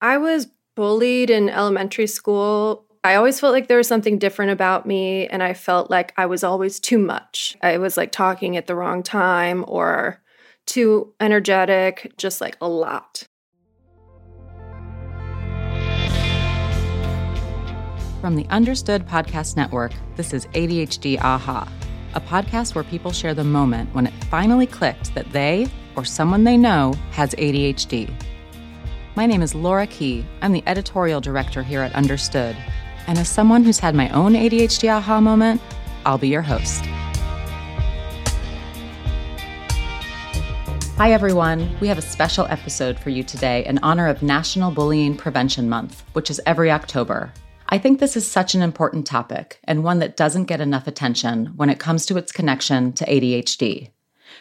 I was bullied in elementary school. I always felt like there was something different about me, and I felt like I was always too much. I was like talking at the wrong time or too energetic, just like a lot. From the Understood Podcast Network, this is ADHD Aha, a podcast where people share the moment when it finally clicked that they or someone they know has ADHD. My name is Laura Key. I'm the editorial director here at Understood. And as someone who's had my own ADHD aha moment, I'll be your host. Hi, everyone. We have a special episode for you today in honor of National Bullying Prevention Month, which is every October. I think this is such an important topic and one that doesn't get enough attention when it comes to its connection to ADHD.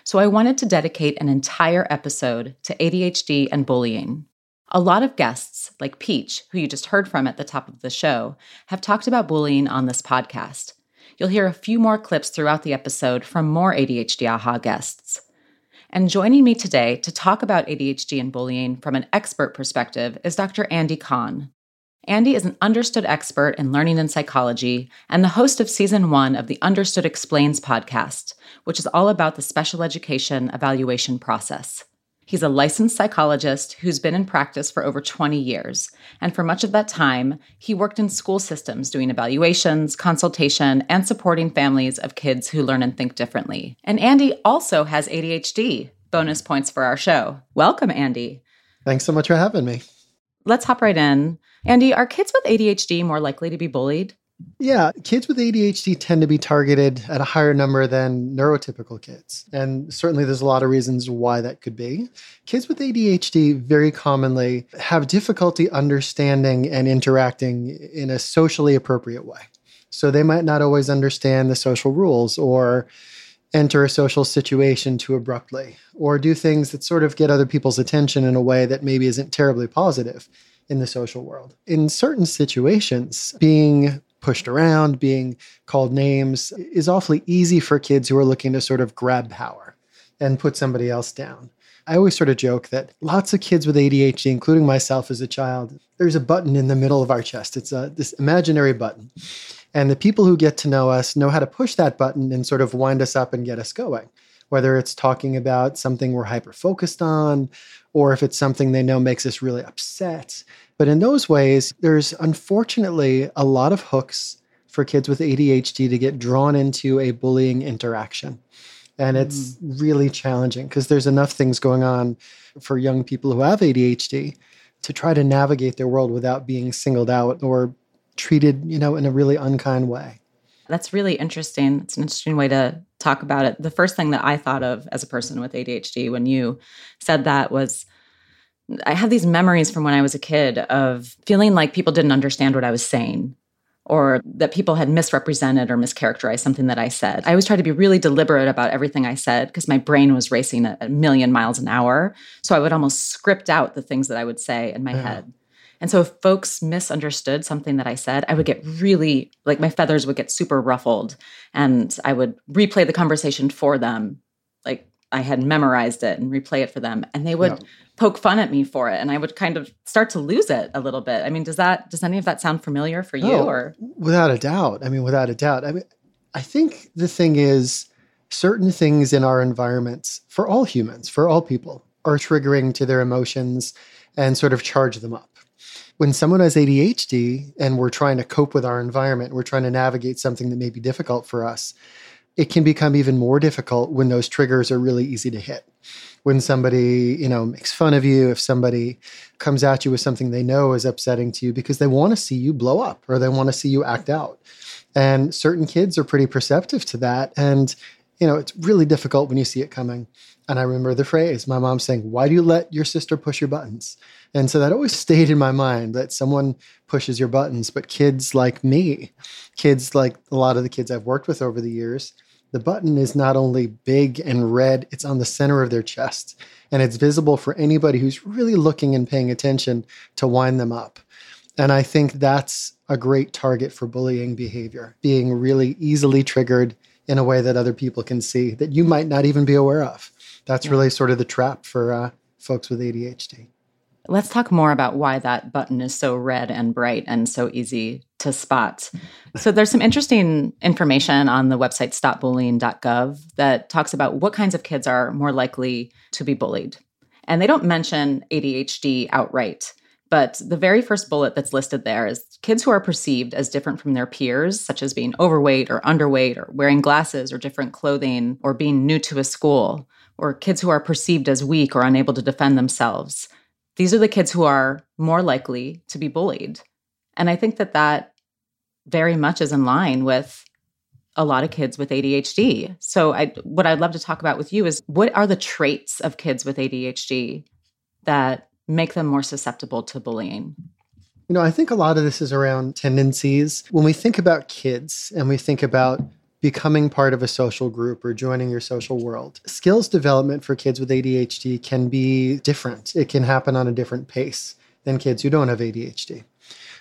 So I wanted to dedicate an entire episode to ADHD and bullying. A lot of guests, like Peach, who you just heard from at the top of the show, have talked about bullying on this podcast. You'll hear a few more clips throughout the episode from more ADHD AHA guests. And joining me today to talk about ADHD and bullying from an expert perspective is Dr. Andy Kahn. Andy is an understood expert in learning and psychology and the host of season one of the Understood Explains podcast, which is all about the special education evaluation process. He's a licensed psychologist who's been in practice for over 20 years. And for much of that time, he worked in school systems doing evaluations, consultation, and supporting families of kids who learn and think differently. And Andy also has ADHD. Bonus points for our show. Welcome, Andy. Thanks so much for having me. Let's hop right in. Andy, are kids with ADHD more likely to be bullied? Yeah, kids with ADHD tend to be targeted at a higher number than neurotypical kids. And certainly there's a lot of reasons why that could be. Kids with ADHD very commonly have difficulty understanding and interacting in a socially appropriate way. So they might not always understand the social rules or enter a social situation too abruptly or do things that sort of get other people's attention in a way that maybe isn't terribly positive in the social world. In certain situations, being pushed around, being called names is awfully easy for kids who are looking to sort of grab power and put somebody else down. I always sort of joke that lots of kids with ADHD, including myself as a child, there's a button in the middle of our chest. It's a, this imaginary button. And the people who get to know us know how to push that button and sort of wind us up and get us going, whether it's talking about something we're hyper focused on or if it's something they know makes us really upset. But in those ways, there's unfortunately a lot of hooks for kids with ADHD to get drawn into a bullying interaction. And it's mm. really challenging because there's enough things going on for young people who have ADHD to try to navigate their world without being singled out or treated, you know, in a really unkind way. That's really interesting. It's an interesting way to talk about it. The first thing that I thought of as a person with ADHD when you said that was I have these memories from when I was a kid of feeling like people didn't understand what I was saying or that people had misrepresented or mischaracterized something that I said. I always tried to be really deliberate about everything I said because my brain was racing a million miles an hour. So I would almost script out the things that I would say in my yeah. head. And so if folks misunderstood something that I said, I would get really like my feathers would get super ruffled and I would replay the conversation for them. Like I had memorized it and replay it for them and they would yeah. poke fun at me for it and i would kind of start to lose it a little bit. I mean does that does any of that sound familiar for you oh, or? without a doubt. I mean without a doubt. I mean i think the thing is certain things in our environments for all humans for all people are triggering to their emotions and sort of charge them up when someone has adhd and we're trying to cope with our environment we're trying to navigate something that may be difficult for us it can become even more difficult when those triggers are really easy to hit when somebody, you know, makes fun of you, if somebody comes at you with something they know is upsetting to you because they want to see you blow up or they want to see you act out. And certain kids are pretty perceptive to that. And, you know, it's really difficult when you see it coming. And I remember the phrase, my mom saying, Why do you let your sister push your buttons? And so that always stayed in my mind that someone pushes your buttons. But kids like me, kids like a lot of the kids I've worked with over the years, the button is not only big and red, it's on the center of their chest. And it's visible for anybody who's really looking and paying attention to wind them up. And I think that's a great target for bullying behavior, being really easily triggered in a way that other people can see that you might not even be aware of. That's yeah. really sort of the trap for uh, folks with ADHD. Let's talk more about why that button is so red and bright and so easy to spot. So, there's some interesting information on the website stopbullying.gov that talks about what kinds of kids are more likely to be bullied. And they don't mention ADHD outright. But the very first bullet that's listed there is kids who are perceived as different from their peers, such as being overweight or underweight or wearing glasses or different clothing or being new to a school, or kids who are perceived as weak or unable to defend themselves. These are the kids who are more likely to be bullied. And I think that that very much is in line with a lot of kids with ADHD. So I what I'd love to talk about with you is what are the traits of kids with ADHD that make them more susceptible to bullying? You know, I think a lot of this is around tendencies. When we think about kids and we think about becoming part of a social group or joining your social world, skills development for kids with ADHD can be different. It can happen on a different pace than kids who don't have ADHD.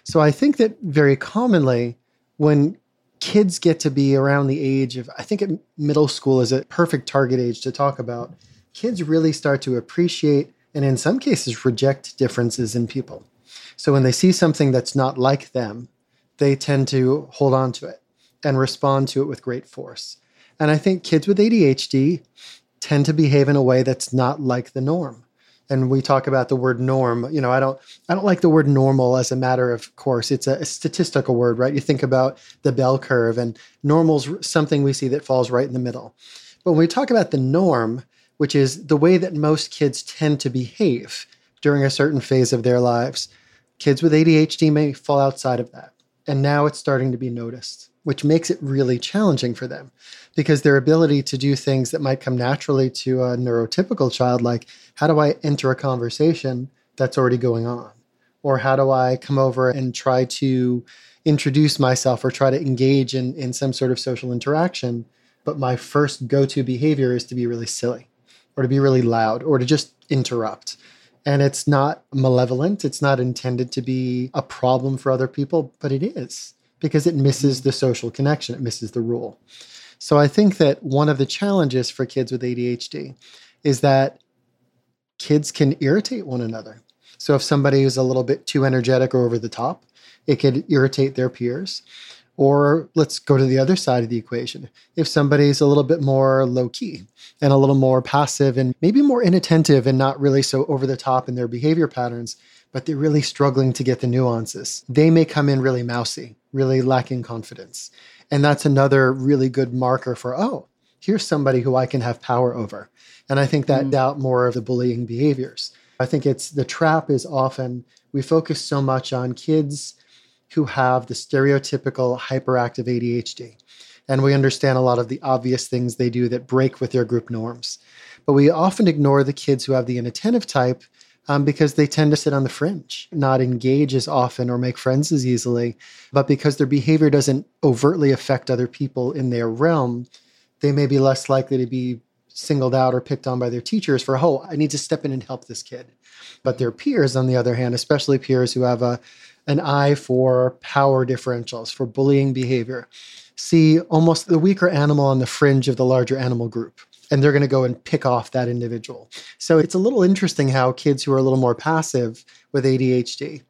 So I think that very commonly when kids get to be around the age of, I think middle school is a perfect target age to talk about, kids really start to appreciate and in some cases reject differences in people. So when they see something that's not like them, they tend to hold on to it and respond to it with great force. And I think kids with ADHD tend to behave in a way that's not like the norm. And we talk about the word norm. You know, I don't I don't like the word normal as a matter of course. It's a, a statistical word, right? You think about the bell curve and normal's something we see that falls right in the middle. But when we talk about the norm, which is the way that most kids tend to behave during a certain phase of their lives. Kids with ADHD may fall outside of that. And now it's starting to be noticed, which makes it really challenging for them because their ability to do things that might come naturally to a neurotypical child, like how do I enter a conversation that's already going on? Or how do I come over and try to introduce myself or try to engage in, in some sort of social interaction? But my first go to behavior is to be really silly or to be really loud or to just interrupt. And it's not malevolent. It's not intended to be a problem for other people, but it is because it misses the social connection, it misses the rule. So I think that one of the challenges for kids with ADHD is that kids can irritate one another. So if somebody is a little bit too energetic or over the top, it could irritate their peers. Or let's go to the other side of the equation. If somebody's a little bit more low key and a little more passive and maybe more inattentive and not really so over the top in their behavior patterns, but they're really struggling to get the nuances, they may come in really mousy, really lacking confidence. And that's another really good marker for, oh, here's somebody who I can have power over. And I think that mm. doubt more of the bullying behaviors. I think it's the trap is often we focus so much on kids who have the stereotypical hyperactive ADHD. And we understand a lot of the obvious things they do that break with their group norms. But we often ignore the kids who have the inattentive type um, because they tend to sit on the fringe, not engage as often or make friends as easily. But because their behavior doesn't overtly affect other people in their realm, they may be less likely to be singled out or picked on by their teachers for, oh, I need to step in and help this kid. But their peers, on the other hand, especially peers who have a an eye for power differentials, for bullying behavior. See almost the weaker animal on the fringe of the larger animal group. And they're going to go and pick off that individual. So it's a little interesting how kids who are a little more passive with ADHD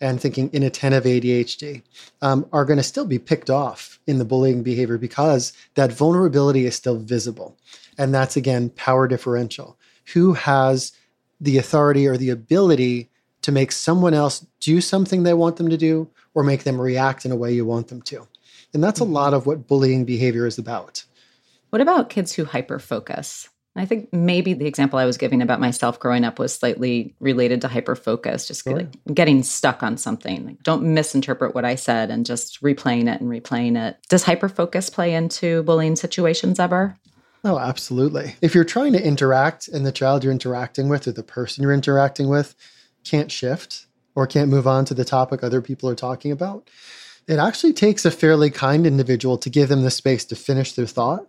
and thinking inattentive ADHD um, are going to still be picked off in the bullying behavior because that vulnerability is still visible. And that's again power differential. Who has the authority or the ability to make someone else do something they want them to do or make them react in a way you want them to. And that's a mm-hmm. lot of what bullying behavior is about. What about kids who hyperfocus? I think maybe the example I was giving about myself growing up was slightly related to hyperfocus, just sure. like getting stuck on something. Like, don't misinterpret what I said and just replaying it and replaying it. Does hyperfocus play into bullying situations ever? Oh, absolutely. If you're trying to interact and the child you're interacting with or the person you're interacting with can't shift or can't move on to the topic other people are talking about, it actually takes a fairly kind individual to give them the space to finish their thought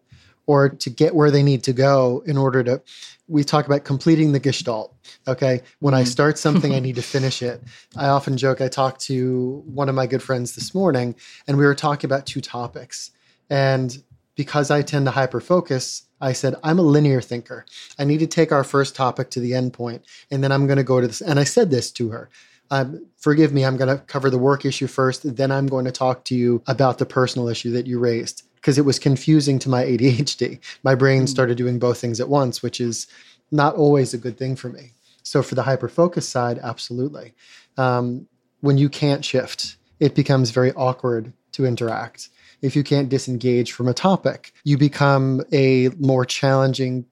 or to get where they need to go in order to we talk about completing the gestalt okay when i mm-hmm. start something i need to finish it i often joke i talked to one of my good friends this morning and we were talking about two topics and because I tend to hyperfocus, I said, I'm a linear thinker. I need to take our first topic to the end point, and then I'm going to go to this. And I said this to her. Um, forgive me, I'm going to cover the work issue first. Then I'm going to talk to you about the personal issue that you raised because it was confusing to my ADHD. My brain mm. started doing both things at once, which is not always a good thing for me. So, for the hyperfocus side, absolutely. Um, when you can't shift, it becomes very awkward to interact. If you can't disengage from a topic, you become a more challenging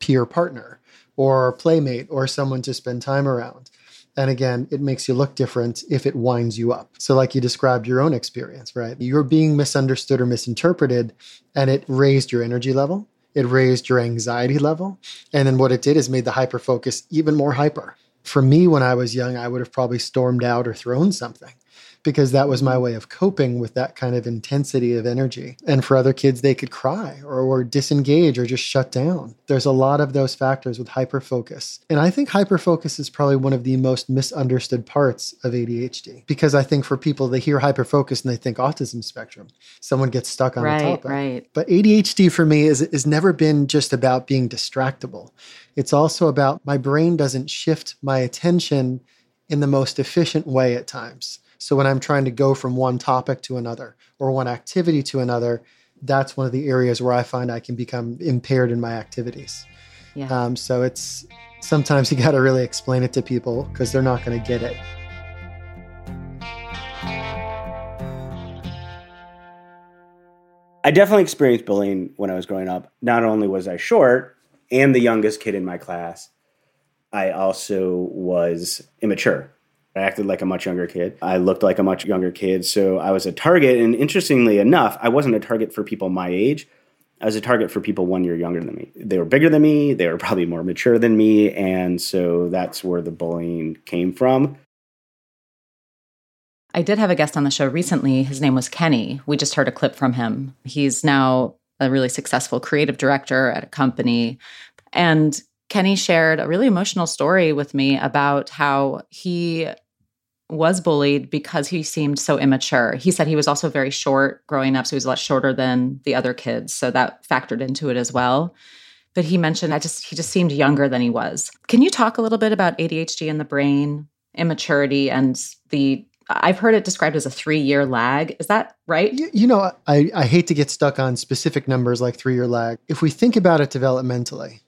peer partner or playmate or someone to spend time around. And again, it makes you look different if it winds you up. So, like you described your own experience, right? You're being misunderstood or misinterpreted, and it raised your energy level, it raised your anxiety level. And then what it did is made the hyper focus even more hyper. For me, when I was young, I would have probably stormed out or thrown something because that was my way of coping with that kind of intensity of energy. And for other kids, they could cry or, or disengage or just shut down. There's a lot of those factors with hyperfocus. And I think hyperfocus is probably one of the most misunderstood parts of ADHD because I think for people, they hear hyperfocus and they think autism spectrum. Someone gets stuck on right, a topic. Right. But ADHD for me is, is never been just about being distractible. It's also about my brain doesn't shift my attention in the most efficient way at times. So when I'm trying to go from one topic to another or one activity to another, that's one of the areas where I find I can become impaired in my activities. Yeah. Um, so it's sometimes you got to really explain it to people because they're not going to get it. I definitely experienced bullying when I was growing up. Not only was I short and the youngest kid in my class, I also was immature. I acted like a much younger kid. I looked like a much younger kid. So I was a target. And interestingly enough, I wasn't a target for people my age. I was a target for people one year younger than me. They were bigger than me. They were probably more mature than me. And so that's where the bullying came from. I did have a guest on the show recently. His name was Kenny. We just heard a clip from him. He's now a really successful creative director at a company. And Kenny shared a really emotional story with me about how he was bullied because he seemed so immature. He said he was also very short growing up, so he was a lot shorter than the other kids. So that factored into it as well. But he mentioned I just he just seemed younger than he was. Can you talk a little bit about ADHD in the brain, immaturity, and the I've heard it described as a three year lag. Is that right? You, you know, I, I hate to get stuck on specific numbers like three year lag. If we think about it developmentally,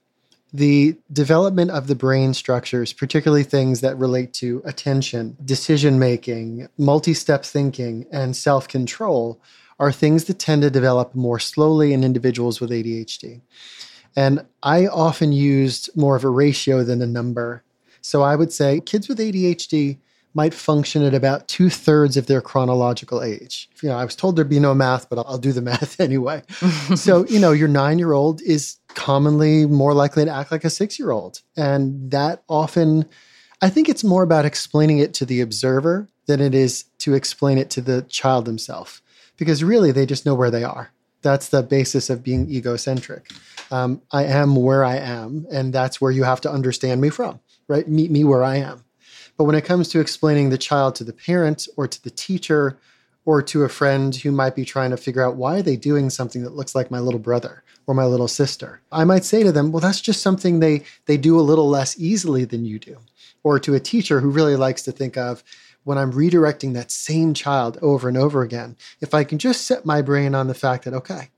the development of the brain structures, particularly things that relate to attention, decision making, multi step thinking, and self control, are things that tend to develop more slowly in individuals with ADHD. And I often used more of a ratio than a number. So I would say kids with ADHD might function at about two thirds of their chronological age. You know, I was told there'd be no math, but I'll, do the math anyway. so, you know, your nine year old is commonly more likely to act like a six year old. And that often, I think it's more about explaining it to the observer than it is to explain it to the child himself, because really they just know where they are. That's the basis of being egocentric. Um, I am where I am, and that's where you have to understand me from, right? Meet me where I am. But when it comes to explaining the child to the parent or to the teacher or to a friend who might be trying to figure out why are they doing something that looks like my little brother or my little sister, I might say to them, well, that's just something they, they do a little less easily than you do. Or to a teacher who really likes to think of, when I'm redirecting that same child over and over again, if I can just set my brain on the fact that, okay,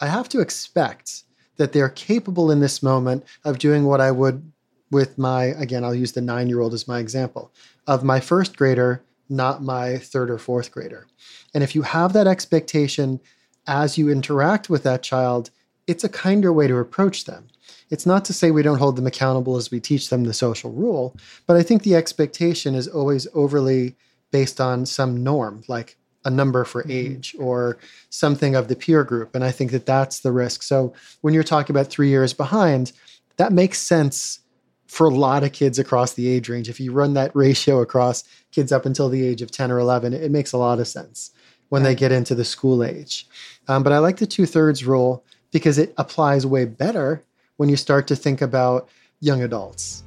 I have to expect that they're capable in this moment of doing what I would with my, again, I'll use the nine year old as my example, of my first grader, not my third or fourth grader. And if you have that expectation as you interact with that child, it's a kinder way to approach them. It's not to say we don't hold them accountable as we teach them the social rule, but I think the expectation is always overly based on some norm, like a number for mm-hmm. age or something of the peer group. And I think that that's the risk. So when you're talking about three years behind, that makes sense for a lot of kids across the age range. If you run that ratio across kids up until the age of 10 or 11, it makes a lot of sense when they get into the school age. Um, but I like the two thirds rule because it applies way better when you start to think about young adults.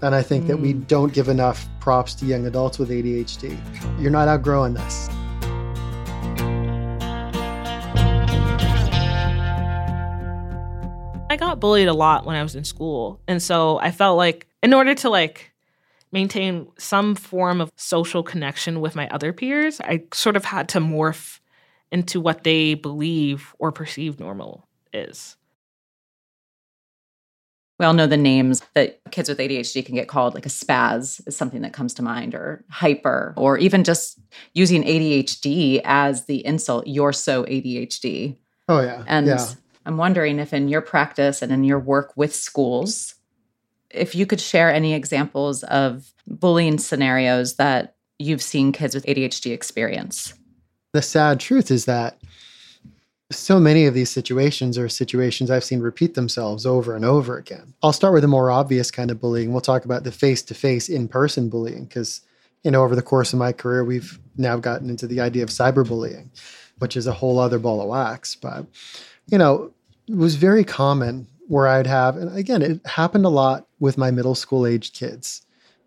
And I think mm. that we mm. don't give enough props to young adults with ADHD. You're not outgrowing this. I got bullied a lot when I was in school. And so I felt like in order to like maintain some form of social connection with my other peers, I sort of had to morph into what they believe or perceive normal is. We all know the names that kids with ADHD can get called, like a spaz is something that comes to mind, or hyper, or even just using ADHD as the insult, you're so ADHD. Oh, yeah. And yeah. I'm wondering if in your practice and in your work with schools, if you could share any examples of bullying scenarios that you've seen kids with ADHD experience. The sad truth is that so many of these situations are situations I've seen repeat themselves over and over again. I'll start with the more obvious kind of bullying. We'll talk about the face to face, in person bullying, because, you know, over the course of my career, we've now gotten into the idea of cyberbullying, which is a whole other ball of wax. But, you know, it was very common where I'd have, and again, it happened a lot with my middle school aged kids,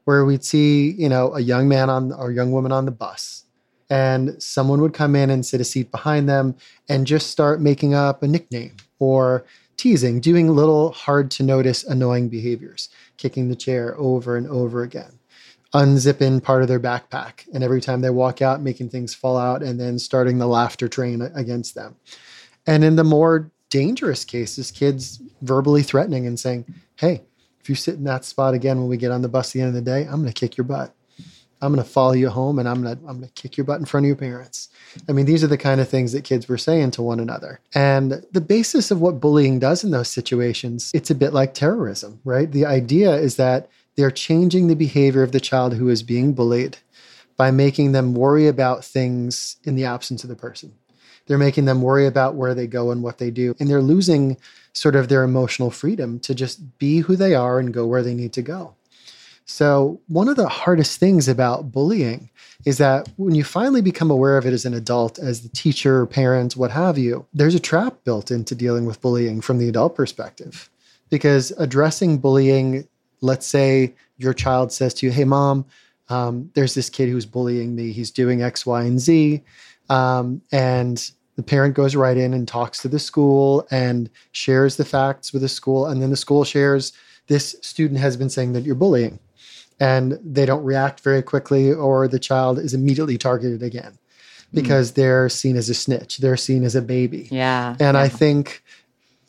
where we'd see, you know, a young man on or young woman on the bus and someone would come in and sit a seat behind them and just start making up a nickname or teasing, doing little hard to notice annoying behaviors, kicking the chair over and over again, unzipping part of their backpack, and every time they walk out, making things fall out and then starting the laughter train against them. And in the more dangerous cases, kids verbally threatening and saying, Hey, if you sit in that spot again when we get on the bus at the end of the day, I'm going to kick your butt. I'm going to follow you home and I'm going to I'm going to kick your butt in front of your parents. I mean, these are the kind of things that kids were saying to one another. And the basis of what bullying does in those situations, it's a bit like terrorism, right? The idea is that they're changing the behavior of the child who is being bullied by making them worry about things in the absence of the person. They're making them worry about where they go and what they do. And they're losing sort of their emotional freedom to just be who they are and go where they need to go. So, one of the hardest things about bullying is that when you finally become aware of it as an adult, as the teacher, parent, what have you, there's a trap built into dealing with bullying from the adult perspective. Because addressing bullying, let's say your child says to you, Hey, mom, um, there's this kid who's bullying me. He's doing X, Y, and Z. Um, and the parent goes right in and talks to the school and shares the facts with the school. And then the school shares this student has been saying that you're bullying and they don't react very quickly, or the child is immediately targeted again because mm. they're seen as a snitch, they're seen as a baby. Yeah. And yeah. I think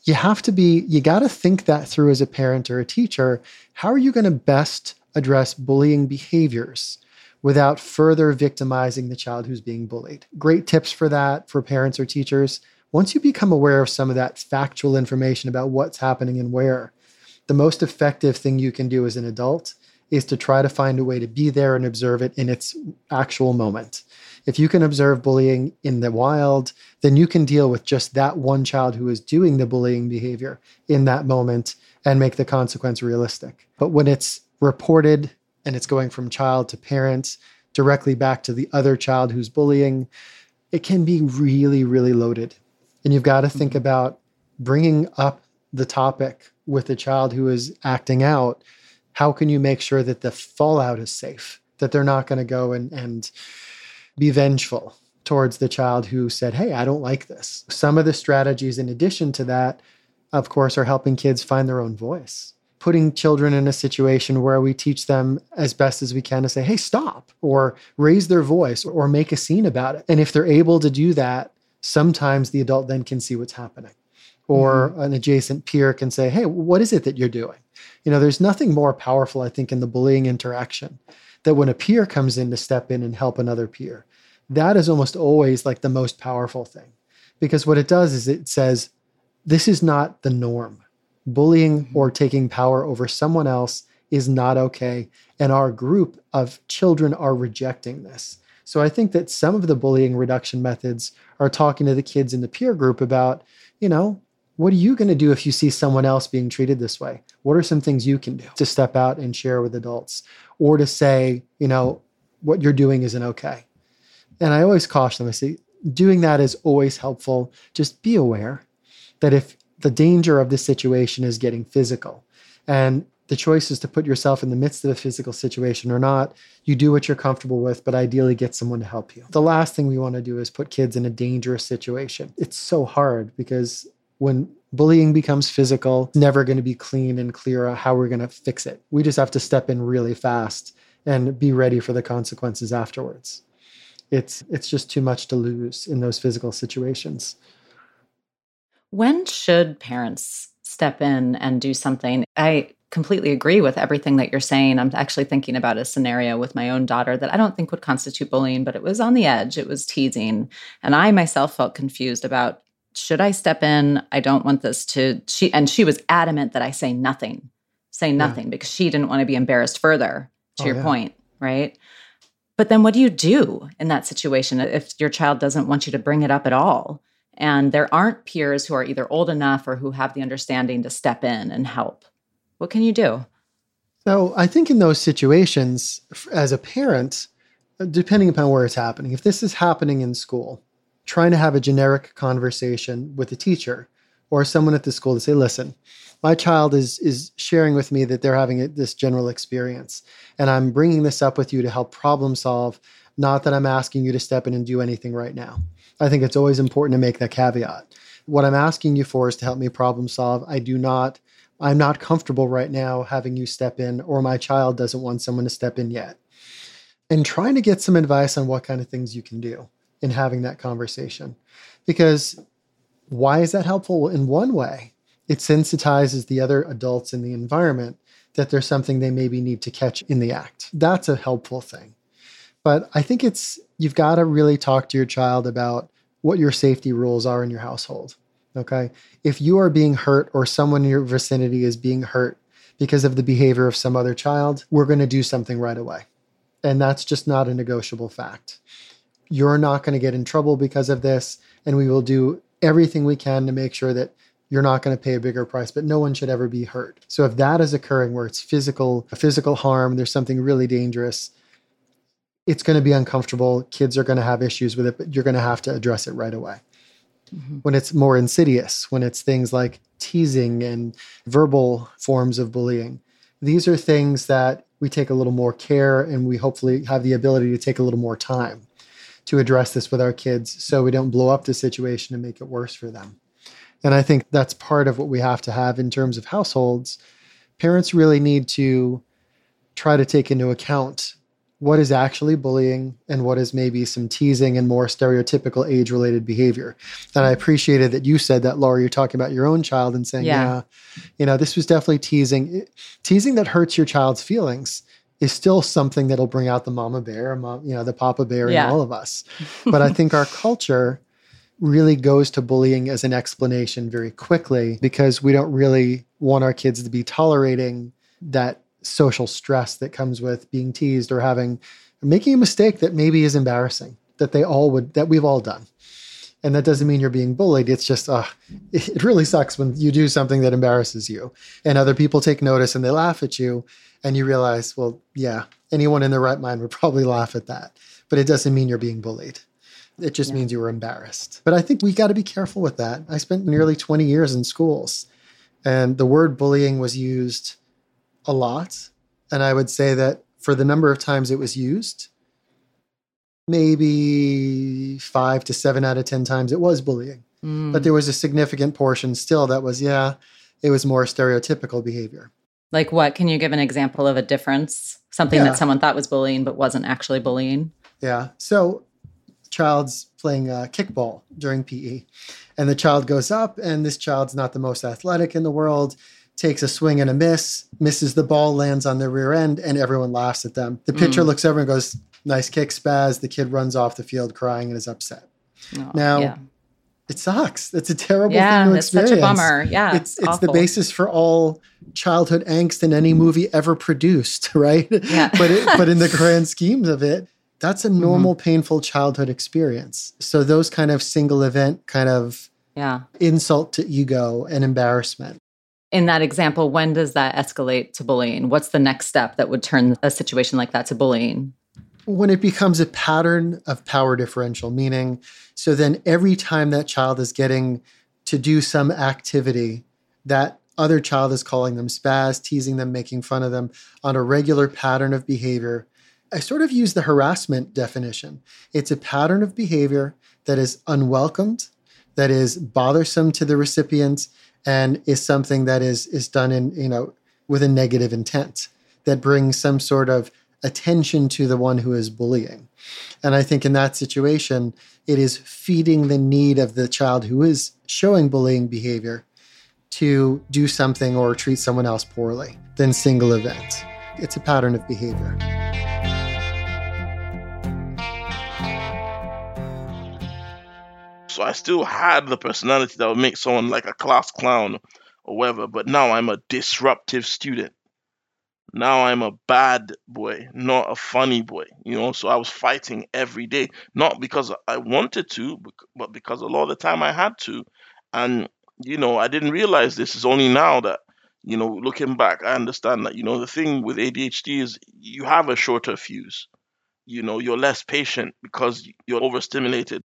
you have to be, you got to think that through as a parent or a teacher. How are you going to best address bullying behaviors? Without further victimizing the child who's being bullied. Great tips for that for parents or teachers. Once you become aware of some of that factual information about what's happening and where, the most effective thing you can do as an adult is to try to find a way to be there and observe it in its actual moment. If you can observe bullying in the wild, then you can deal with just that one child who is doing the bullying behavior in that moment and make the consequence realistic. But when it's reported and it's going from child to parent directly back to the other child who's bullying, it can be really, really loaded. And you've got to think mm-hmm. about bringing up the topic with the child who is acting out how can you make sure that the fallout is safe, that they're not going to go and, and be vengeful towards the child who said, Hey, I don't like this. Some of the strategies, in addition to that, of course, are helping kids find their own voice. Putting children in a situation where we teach them as best as we can to say, hey, stop, or raise their voice, or make a scene about it. And if they're able to do that, sometimes the adult then can see what's happening. Or mm-hmm. an adjacent peer can say, hey, what is it that you're doing? You know, there's nothing more powerful, I think, in the bullying interaction that when a peer comes in to step in and help another peer, that is almost always like the most powerful thing. Because what it does is it says, this is not the norm. Bullying or taking power over someone else is not okay. And our group of children are rejecting this. So I think that some of the bullying reduction methods are talking to the kids in the peer group about, you know, what are you going to do if you see someone else being treated this way? What are some things you can do to step out and share with adults or to say, you know, what you're doing isn't okay? And I always caution them, I say, doing that is always helpful. Just be aware that if the danger of this situation is getting physical and the choice is to put yourself in the midst of a physical situation or not, you do what you're comfortable with, but ideally get someone to help you. The last thing we want to do is put kids in a dangerous situation. It's so hard because when Bullying becomes physical, never going to be clean and clear how we're going to fix it. We just have to step in really fast and be ready for the consequences afterwards. It's it's just too much to lose in those physical situations. When should parents step in and do something? I completely agree with everything that you're saying. I'm actually thinking about a scenario with my own daughter that I don't think would constitute bullying, but it was on the edge. It was teasing. And I myself felt confused about should I step in? I don't want this to she and she was adamant that I say nothing. Say nothing yeah. because she didn't want to be embarrassed further, to oh, your yeah. point, right? But then what do you do in that situation if your child doesn't want you to bring it up at all? And there aren't peers who are either old enough or who have the understanding to step in and help. What can you do? So I think in those situations, as a parent, uh, depending upon where it's happening, if this is happening in school, trying to have a generic conversation with a teacher or someone at the school to say, listen, my child is is sharing with me that they're having a, this general experience and i'm bringing this up with you to help problem solve not that i'm asking you to step in and do anything right now i think it's always important to make that caveat what i'm asking you for is to help me problem solve i do not I'm not comfortable right now having you step in, or my child doesn't want someone to step in yet. And trying to get some advice on what kind of things you can do in having that conversation. Because why is that helpful? In one way, it sensitizes the other adults in the environment that there's something they maybe need to catch in the act. That's a helpful thing. But I think it's, you've got to really talk to your child about what your safety rules are in your household. Okay. If you are being hurt or someone in your vicinity is being hurt because of the behavior of some other child, we're going to do something right away. And that's just not a negotiable fact. You're not going to get in trouble because of this. And we will do everything we can to make sure that you're not going to pay a bigger price, but no one should ever be hurt. So if that is occurring where it's physical, physical harm, there's something really dangerous, it's going to be uncomfortable. Kids are going to have issues with it, but you're going to have to address it right away mm-hmm. when it's more insidious, when it's things like teasing and verbal forms of bullying. These are things that we take a little more care and we hopefully have the ability to take a little more time to address this with our kids so we don't blow up the situation and make it worse for them. And I think that's part of what we have to have in terms of households. Parents really need to try to take into account what is actually bullying and what is maybe some teasing and more stereotypical age related behavior. And I appreciated that you said that, Laura, you're talking about your own child and saying, yeah, yeah you know, this was definitely teasing. Teasing that hurts your child's feelings is still something that'll bring out the mama bear, mom, you know, the papa bear yeah. in all of us. But I think our culture really goes to bullying as an explanation very quickly because we don't really want our kids to be tolerating that social stress that comes with being teased or having making a mistake that maybe is embarrassing that they all would that we've all done. And that doesn't mean you're being bullied. It's just uh, it really sucks when you do something that embarrasses you and other people take notice and they laugh at you and you realize well yeah anyone in their right mind would probably laugh at that. But it doesn't mean you're being bullied. It just yeah. means you were embarrassed. But i think we got to be careful with that. I spent nearly 20 years in schools and the word bullying was used a lot. And I would say that for the number of times it was used, maybe five to seven out of 10 times it was bullying. Mm. But there was a significant portion still that was, yeah, it was more stereotypical behavior. Like what? Can you give an example of a difference? Something yeah. that someone thought was bullying but wasn't actually bullying? Yeah. So, child's playing uh, kickball during PE, and the child goes up, and this child's not the most athletic in the world takes a swing and a miss, misses the ball, lands on their rear end, and everyone laughs at them. The pitcher mm. looks over and goes, Nice kick, Spaz. The kid runs off the field crying and is upset. Oh, now, yeah. it sucks. It's a terrible yeah, thing to experience. such a bummer. Yeah. It's, it's, it's the basis for all childhood angst in any movie ever produced, right? Yeah. but, it, but in the grand schemes of it, that's a normal, mm-hmm. painful childhood experience. So those kind of single event kind of yeah. insult to ego and embarrassment in that example, when does that escalate to bullying? What's the next step that would turn a situation like that to bullying? When it becomes a pattern of power differential, meaning, so then every time that child is getting to do some activity, that other child is calling them spaz, teasing them, making fun of them on a regular pattern of behavior. I sort of use the harassment definition. It's a pattern of behavior that is unwelcomed, that is bothersome to the recipient, and is something that is is done in you know with a negative intent that brings some sort of attention to the one who is bullying. And i think in that situation it is feeding the need of the child who is showing bullying behavior to do something or treat someone else poorly than single event. It's a pattern of behavior So I still had the personality that would make someone like a class clown or whatever, but now I'm a disruptive student. Now I'm a bad boy, not a funny boy, you know. So I was fighting every day, not because I wanted to, but because a lot of the time I had to. And, you know, I didn't realize this is only now that, you know, looking back, I understand that, you know, the thing with ADHD is you have a shorter fuse. You know, you're less patient because you're overstimulated.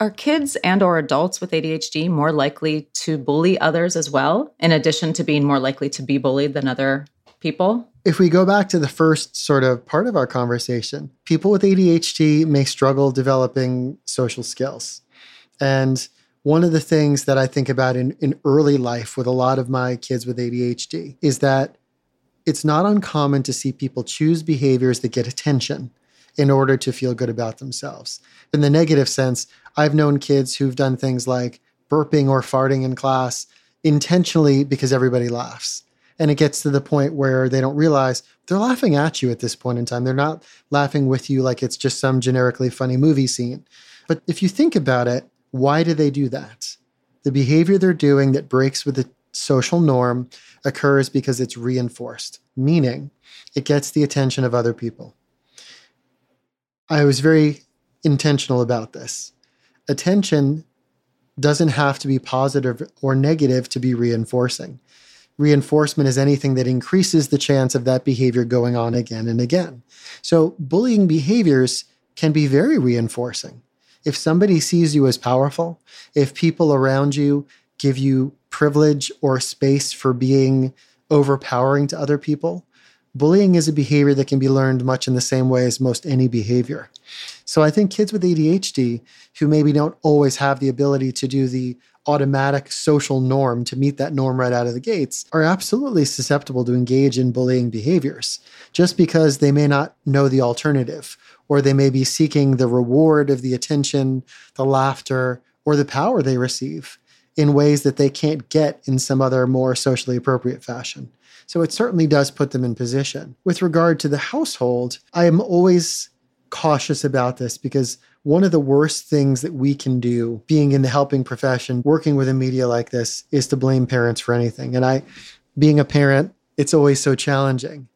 Are kids and or adults with ADHD more likely to bully others as well in addition to being more likely to be bullied than other people? If we go back to the first sort of part of our conversation, people with ADHD may struggle developing social skills. And one of the things that I think about in, in early life with a lot of my kids with ADHD is that it's not uncommon to see people choose behaviors that get attention in order to feel good about themselves. In the negative sense, I've known kids who've done things like burping or farting in class intentionally because everybody laughs. And it gets to the point where they don't realize they're laughing at you at this point in time. They're not laughing with you like it's just some generically funny movie scene. But if you think about it, why do they do that? The behavior they're doing that breaks with the social norm occurs because it's reinforced, meaning it gets the attention of other people. I was very intentional about this. Attention doesn't have to be positive or negative to be reinforcing. Reinforcement is anything that increases the chance of that behavior going on again and again. So, bullying behaviors can be very reinforcing. If somebody sees you as powerful, if people around you give you privilege or space for being overpowering to other people, bullying is a behavior that can be learned much in the same way as most any behavior. So I think kids with ADHD who maybe don't always have the ability to do the automatic social norm to meet that norm right out of the gates are absolutely susceptible to engage in bullying behaviors just because they may not know the alternative or they may be seeking the reward of the attention, the laughter, or the power they receive in ways that they can't get in some other more socially appropriate fashion. So it certainly does put them in position. With regard to the household, I am always cautious about this because one of the worst things that we can do being in the helping profession, working with a media like this, is to blame parents for anything. And I, being a parent, it's always so challenging.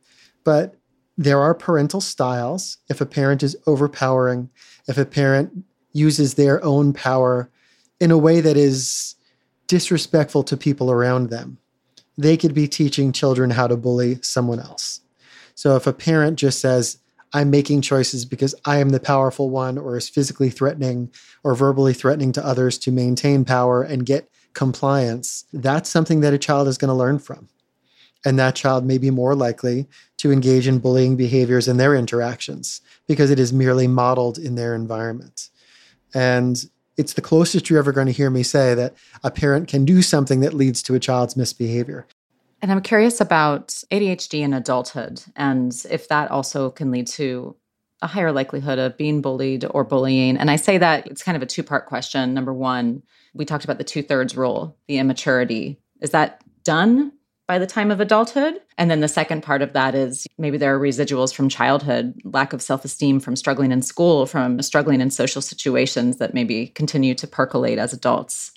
But there are parental styles. If a parent is overpowering, if a parent uses their own power in a way that is disrespectful to people around them, they could be teaching children how to bully someone else. So if a parent just says, I'm making choices because I am the powerful one, or is physically threatening or verbally threatening to others to maintain power and get compliance, that's something that a child is going to learn from. And that child may be more likely to engage in bullying behaviors in their interactions because it is merely modeled in their environment. And it's the closest you're ever going to hear me say that a parent can do something that leads to a child's misbehavior. And I'm curious about ADHD in adulthood and if that also can lead to a higher likelihood of being bullied or bullying. And I say that it's kind of a two part question. Number one, we talked about the two thirds rule, the immaturity. Is that done by the time of adulthood. And then the second part of that is maybe there are residuals from childhood, lack of self esteem from struggling in school, from struggling in social situations that maybe continue to percolate as adults.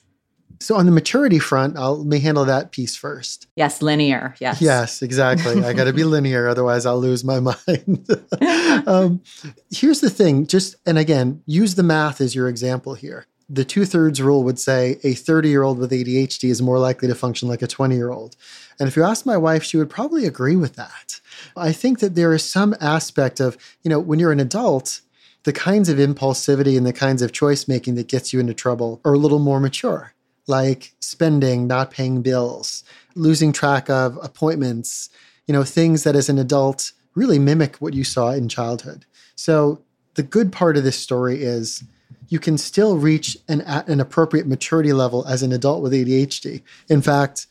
So on the maturity front, I'll let me handle that piece first. Yes, linear. Yes. Yes, exactly. I got to be linear, otherwise I'll lose my mind. um, here's the thing: just and again, use the math as your example here the two thirds rule would say a 30 year old with ADHD is more likely to function like a 20 year old. And if you ask my wife, she would probably agree with that. I think that there is some aspect of, you know, when you're an adult, the kinds of impulsivity and the kinds of choice making that gets you into trouble are a little more mature, like spending, not paying bills, losing track of appointments, you know, things that as an adult really mimic what you saw in childhood. So the good part of this story is you can still reach an, an appropriate maturity level as an adult with ADHD. In fact,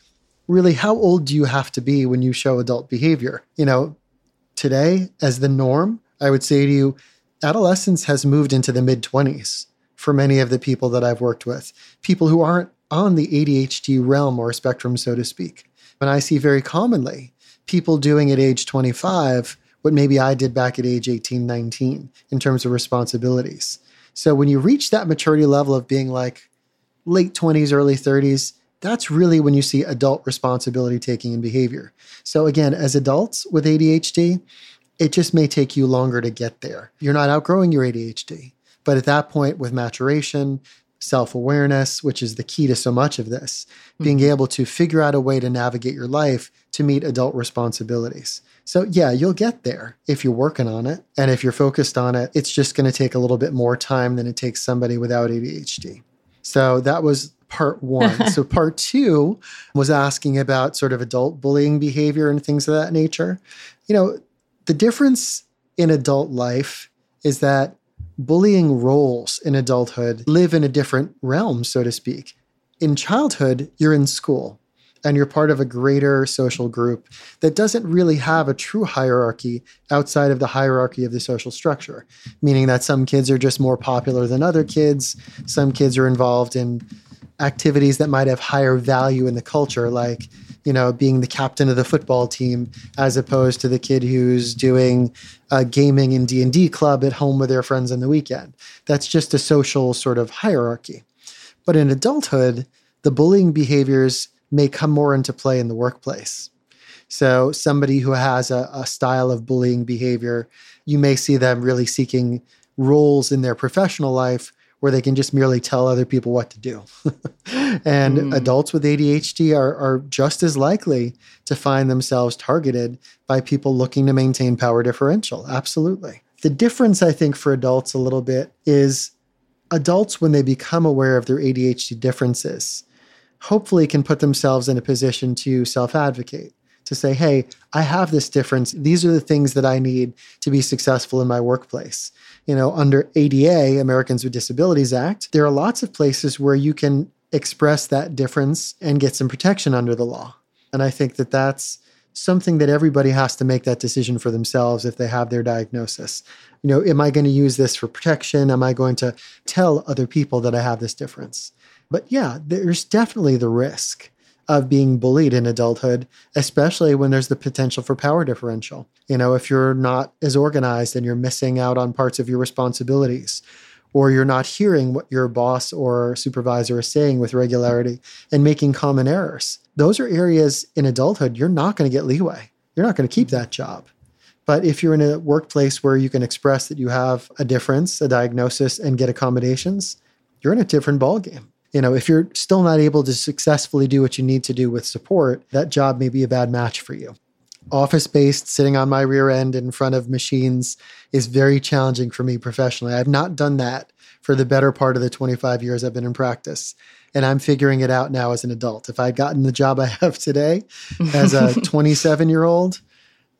really, how old do you have to be when you show adult behavior? You know, today, as the norm, I would say to you, adolescence has moved into the mid 20s for many of the people that I've worked with, people who aren't on the ADHD realm or spectrum, so to speak. And I see very commonly people doing at age 25 what maybe I did back at age 18, 19 in terms of responsibilities. So when you reach that maturity level of being like late 20s, early 30s, that's really when you see adult responsibility taking and behavior. So again, as adults with ADHD, it just may take you longer to get there. You're not outgrowing your ADHD. But at that point, with maturation, self awareness, which is the key to so much of this, mm-hmm. being able to figure out a way to navigate your life to meet adult responsibilities. So, yeah, you'll get there if you're working on it. And if you're focused on it, it's just going to take a little bit more time than it takes somebody without ADHD. So, that was part one. so, part two was asking about sort of adult bullying behavior and things of that nature. You know, the difference in adult life is that bullying roles in adulthood live in a different realm, so to speak. In childhood, you're in school and you're part of a greater social group that doesn't really have a true hierarchy outside of the hierarchy of the social structure, meaning that some kids are just more popular than other kids. Some kids are involved in activities that might have higher value in the culture, like you know, being the captain of the football team, as opposed to the kid who's doing a gaming and D and D club at home with their friends on the weekend. That's just a social sort of hierarchy. But in adulthood, the bullying behaviors may come more into play in the workplace. So somebody who has a, a style of bullying behavior, you may see them really seeking roles in their professional life where they can just merely tell other people what to do. and mm. adults with ADHD are, are just as likely to find themselves targeted by people looking to maintain power differential. Absolutely. The difference, I think, for adults a little bit is adults, when they become aware of their ADHD differences, hopefully can put themselves in a position to self advocate to say, hey, I have this difference. These are the things that I need to be successful in my workplace. You know, under ADA, Americans with Disabilities Act, there are lots of places where you can express that difference and get some protection under the law. And I think that that's something that everybody has to make that decision for themselves if they have their diagnosis. You know, am I going to use this for protection? Am I going to tell other people that I have this difference? But yeah, there's definitely the risk of being bullied in adulthood, especially when there's the potential for power differential. You know, if you're not as organized and you're missing out on parts of your responsibilities, or you're not hearing what your boss or supervisor is saying with regularity and making common errors. Those are areas in adulthood you're not going to get leeway. You're not going to keep that job. But if you're in a workplace where you can express that you have a difference, a diagnosis, and get accommodations, you're in a different ballgame you know, if you're still not able to successfully do what you need to do with support, that job may be a bad match for you. Office based, sitting on my rear end in front of machines is very challenging for me professionally. I've not done that for the better part of the 25 years I've been in practice. And I'm figuring it out now as an adult. If I'd gotten the job I have today as a 27 year old,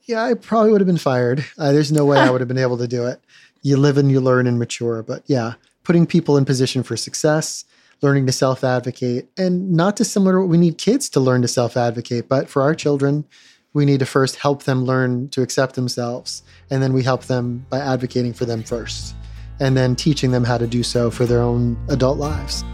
yeah, I probably would have been fired. Uh, there's no way I would have been able to do it. You live and you learn and mature. But yeah, putting people in position for success, learning to self advocate. And not dissimilar to what we need kids to learn to self advocate, but for our children, we need to first help them learn to accept themselves. And then we help them by advocating for them first, and then teaching them how to do so for their own adult lives.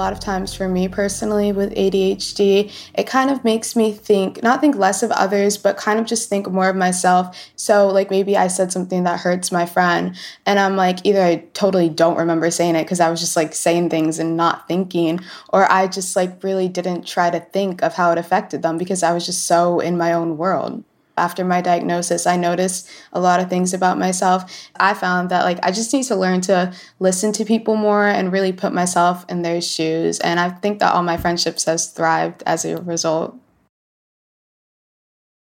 Lot of times for me personally with ADHD, it kind of makes me think, not think less of others, but kind of just think more of myself. So, like, maybe I said something that hurts my friend, and I'm like, either I totally don't remember saying it because I was just like saying things and not thinking, or I just like really didn't try to think of how it affected them because I was just so in my own world after my diagnosis, I noticed a lot of things about myself. I found that like I just need to learn to listen to people more and really put myself in their shoes. And I think that all my friendships has thrived as a result.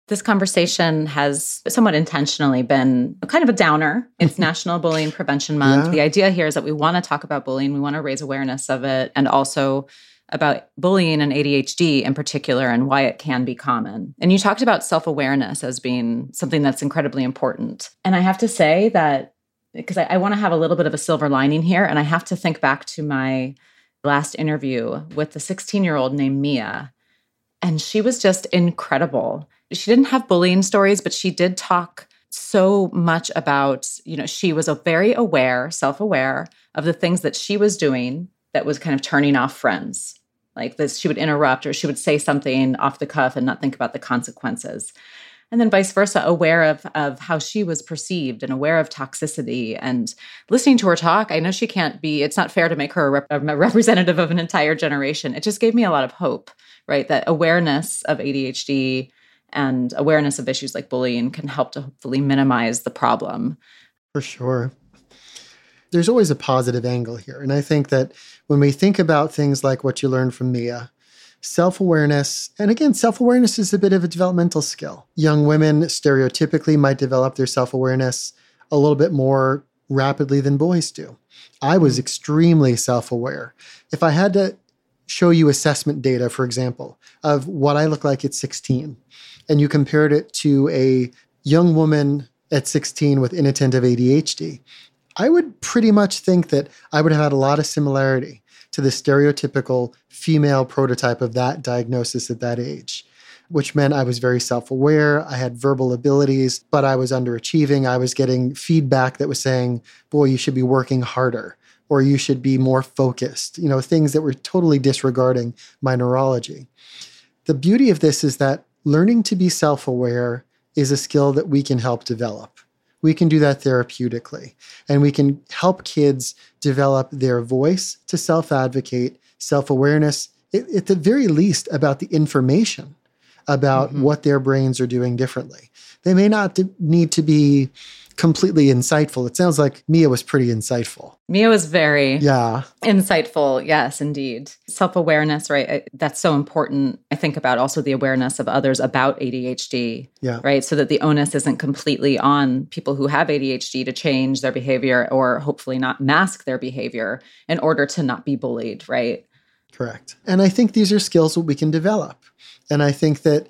This conversation has somewhat intentionally been kind of a downer. It's National Bullying Prevention Month. Yeah. The idea here is that we want to talk about bullying, we want to raise awareness of it, and also about bullying and ADHD in particular and why it can be common. And you talked about self awareness as being something that's incredibly important. And I have to say that because I, I want to have a little bit of a silver lining here, and I have to think back to my last interview with the 16 year old named Mia. And she was just incredible. She didn't have bullying stories, but she did talk so much about, you know, she was a very aware, self aware of the things that she was doing that was kind of turning off friends. Like this, she would interrupt or she would say something off the cuff and not think about the consequences. And then vice versa, aware of, of how she was perceived and aware of toxicity. And listening to her talk, I know she can't be, it's not fair to make her a, rep- a representative of an entire generation. It just gave me a lot of hope, right? That awareness of ADHD and awareness of issues like bullying can help to hopefully minimize the problem. For sure. There's always a positive angle here. And I think that when we think about things like what you learned from Mia, self awareness, and again, self awareness is a bit of a developmental skill. Young women stereotypically might develop their self awareness a little bit more rapidly than boys do. I was mm. extremely self aware. If I had to show you assessment data, for example, of what I look like at 16, and you compared it to a young woman at 16 with inattentive ADHD, I would pretty much think that I would have had a lot of similarity to the stereotypical female prototype of that diagnosis at that age, which meant I was very self aware. I had verbal abilities, but I was underachieving. I was getting feedback that was saying, boy, you should be working harder or you should be more focused, you know, things that were totally disregarding my neurology. The beauty of this is that learning to be self aware is a skill that we can help develop. We can do that therapeutically, and we can help kids develop their voice to self advocate, self awareness, at the very least, about the information about mm-hmm. what their brains are doing differently. They may not need to be completely insightful. It sounds like Mia was pretty insightful. Mia was very yeah insightful. Yes, indeed. Self awareness, right? That's so important. I think about also the awareness of others about ADHD. Yeah. Right. So that the onus isn't completely on people who have ADHD to change their behavior or hopefully not mask their behavior in order to not be bullied. Right. Correct. And I think these are skills that we can develop. And I think that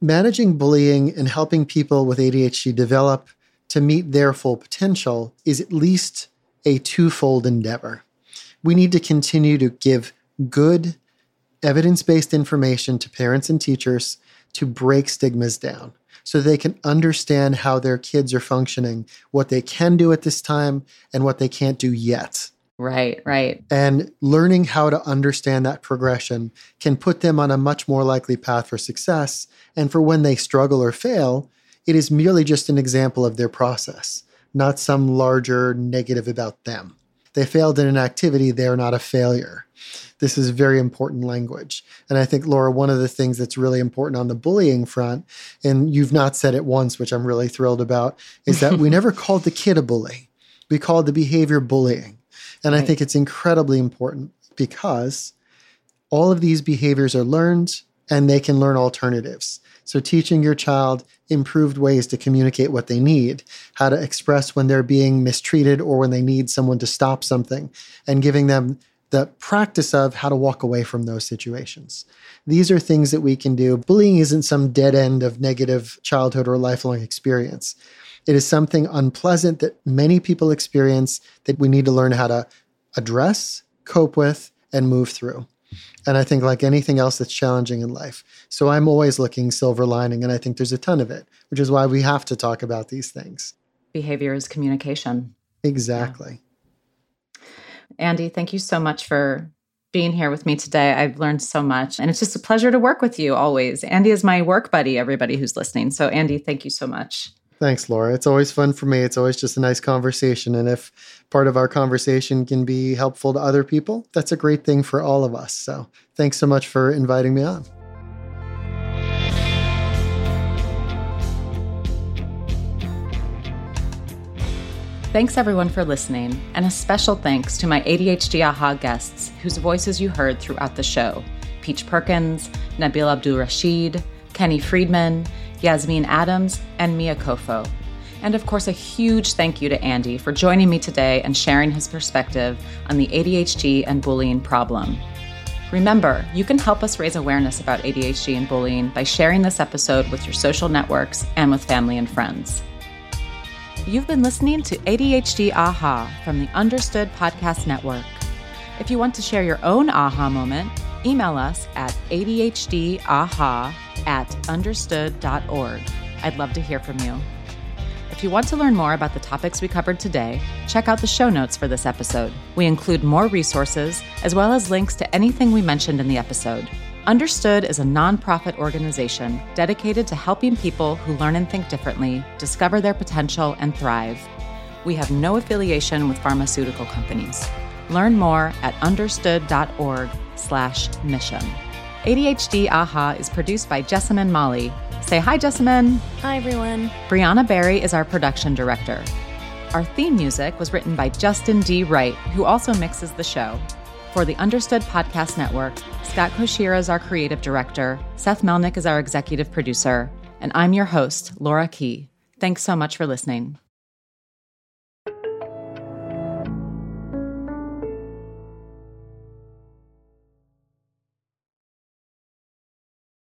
managing bullying and helping people with ADHD develop to meet their full potential is at least a twofold endeavor. We need to continue to give good, evidence based information to parents and teachers to break stigmas down so they can understand how their kids are functioning, what they can do at this time, and what they can't do yet. Right, right. And learning how to understand that progression can put them on a much more likely path for success. And for when they struggle or fail, it is merely just an example of their process, not some larger negative about them. They failed in an activity, they are not a failure. This is very important language. And I think, Laura, one of the things that's really important on the bullying front, and you've not said it once, which I'm really thrilled about, is that we never called the kid a bully. We called the behavior bullying. And right. I think it's incredibly important because all of these behaviors are learned and they can learn alternatives. So, teaching your child improved ways to communicate what they need, how to express when they're being mistreated or when they need someone to stop something, and giving them the practice of how to walk away from those situations. These are things that we can do. Bullying isn't some dead end of negative childhood or lifelong experience. It is something unpleasant that many people experience that we need to learn how to address, cope with, and move through. And I think, like anything else that's challenging in life. So I'm always looking silver lining, and I think there's a ton of it, which is why we have to talk about these things. Behavior is communication. Exactly. Yeah. Andy, thank you so much for being here with me today. I've learned so much, and it's just a pleasure to work with you always. Andy is my work buddy, everybody who's listening. So, Andy, thank you so much. Thanks, Laura. It's always fun for me. It's always just a nice conversation. And if part of our conversation can be helpful to other people, that's a great thing for all of us. So thanks so much for inviting me on. Thanks everyone for listening, and a special thanks to my ADHD AHA guests whose voices you heard throughout the show Peach Perkins, Nabil Abdul Rashid, Kenny Friedman, Yasmin Adams, and Mia Kofo. And of course, a huge thank you to Andy for joining me today and sharing his perspective on the ADHD and bullying problem. Remember, you can help us raise awareness about ADHD and bullying by sharing this episode with your social networks and with family and friends. You've been listening to ADHD Aha from the Understood Podcast Network. If you want to share your own aha moment, email us at adhdaha at understood.org. I'd love to hear from you. If you want to learn more about the topics we covered today, check out the show notes for this episode. We include more resources as well as links to anything we mentioned in the episode. Understood is a nonprofit organization dedicated to helping people who learn and think differently discover their potential and thrive. We have no affiliation with pharmaceutical companies. Learn more at understood.org/mission. ADHD AHA is produced by Jessamine Molly. Say hi, Jessamine. Hi, everyone. Brianna Barry is our production director. Our theme music was written by Justin D. Wright, who also mixes the show. For the Understood Podcast Network, Scott Cocchiere is our creative director, Seth Melnick is our executive producer, and I'm your host, Laura Key. Thanks so much for listening.